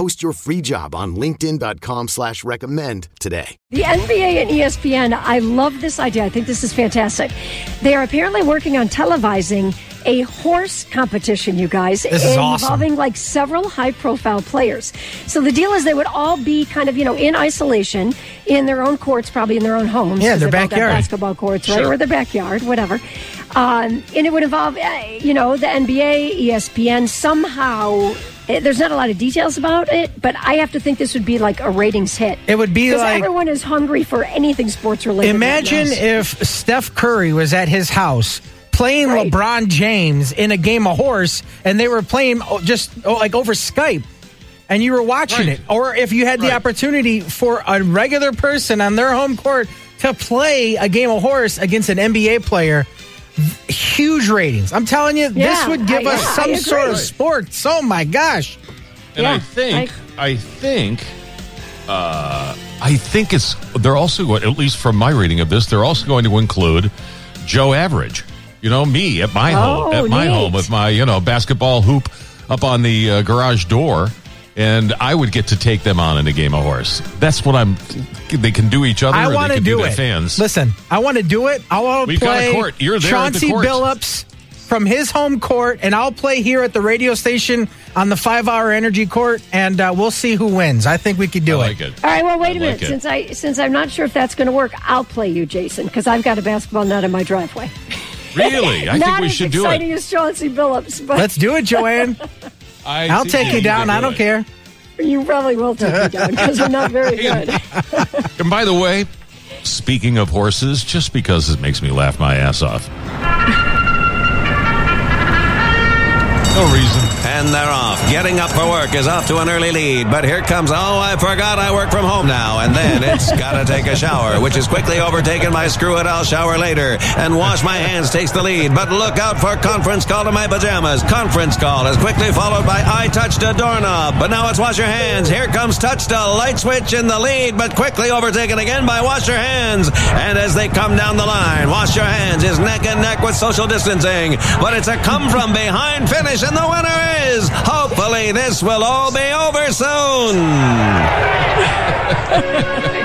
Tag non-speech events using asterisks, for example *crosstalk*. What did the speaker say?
Post your free job on linkedin.com slash recommend today. The NBA and ESPN, I love this idea. I think this is fantastic. They are apparently working on televising a horse competition, you guys, This is awesome. involving like several high profile players. So the deal is they would all be kind of, you know, in isolation in their own courts, probably in their own homes. Yeah, 'cause their they've all got backyard. basketball courts, right? Sure. Or their backyard, whatever. Um, and it would involve, uh, you know, the NBA, ESPN, somehow. Eh, There's not a lot of details about it, but I have to think this would be like a ratings hit. It would be Because like everyone is hungry for anything sports related. imagine right if Steph Curry was at his house playing Right. LeBron James in a game of horse, and they were playing oh, just oh, like over Skype. And you were watching Right. it, or if you had the opportunity for a regular person on their home court to play a game of horse against an NBA player, huge ratings. I'm telling you, this would give I- us yeah, some sort of sports. Oh my gosh! And Yeah, I think, I, think, uh, I think it's. They're also going, at least from my reading of this, they're also going to include Joe Average. You know, me at my home, Oh, at my neat. home with my you know basketball hoop up on the uh, garage door, and I would get to take them on in a game of horse. That's what I'm. They can do each other. I want to can do, their it. Fans. Listen, I want to do it. I want to We've got a play court. You're there at the Chauncey court. Billups from his home court, and I'll play here at the radio station on the five-hour energy court, and uh, we'll see who wins. I think we could I do like it. it. All right, well, wait I a minute. like. Since I since I'm not sure if that's going to work, I'll play you, Jason, because I've got a basketball net in my driveway. Really, I think we should do exciting it. as Chauncey Billups, but Let's do it, Joanne. *laughs* I I'll take we you down. to I do don't it. care. you probably will take me down because we're not very *laughs* good. And by the way, speaking of horses, just because it makes me laugh my ass off. No reason. And they're off. Getting up for work is off to an early lead. But here comes, oh, I forgot I work from home now. And then it's *laughs* got to take a shower, which is quickly overtaken by screw it, I'll shower later. And wash my hands takes the lead. But look out for conference call to my pajamas. Conference call is quickly followed by I touched a doorknob. But now it's wash your hands. Here comes touch to light switch in the lead, but quickly overtaken again by wash your hands. And as they come down the line, wash your hands is neck and neck with social distancing. But it's a come from behind finish, and the winner is. Hopefully, this will all be over soon. *laughs*